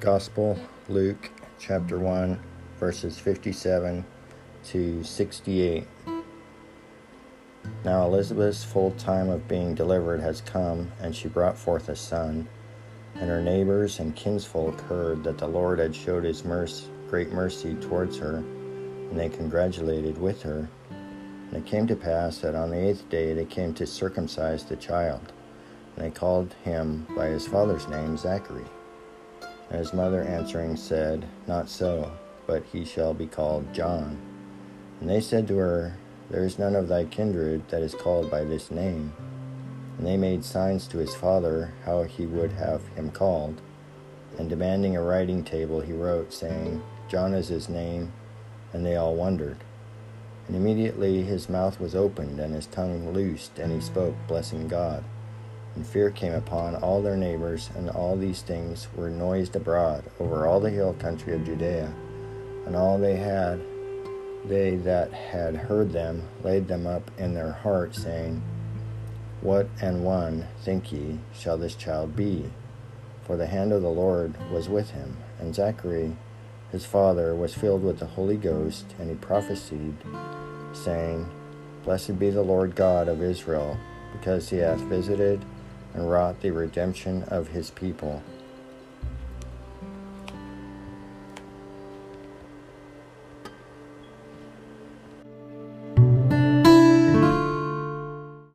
Gospel, Luke chapter 1, verses 57 to 68. Now Elizabeth's full time of being delivered has come, and she brought forth a son. And her neighbors and kinsfolk heard that the Lord had showed his mercy, great mercy towards her, and they congratulated with her. And it came to pass that on the eighth day they came to circumcise the child, and they called him by his father's name Zachary. And his mother answering said, Not so, but he shall be called John. And they said to her, There is none of thy kindred that is called by this name. And they made signs to his father how he would have him called. And demanding a writing table, he wrote, saying, John is his name. And they all wondered. And immediately his mouth was opened, and his tongue loosed, and he spoke, blessing God. And fear came upon all their neighbors, and all these things were noised abroad over all the hill country of Judea. And all they had, they that had heard them, laid them up in their heart, saying, What and one, think ye, shall this child be? For the hand of the Lord was with him. And Zachary, his father, was filled with the Holy Ghost, and he prophesied, saying, Blessed be the Lord God of Israel, because he hath visited and wrought the redemption of his people